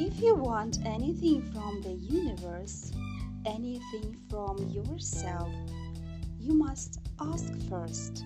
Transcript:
If you want anything from the universe, anything from yourself, you must ask first.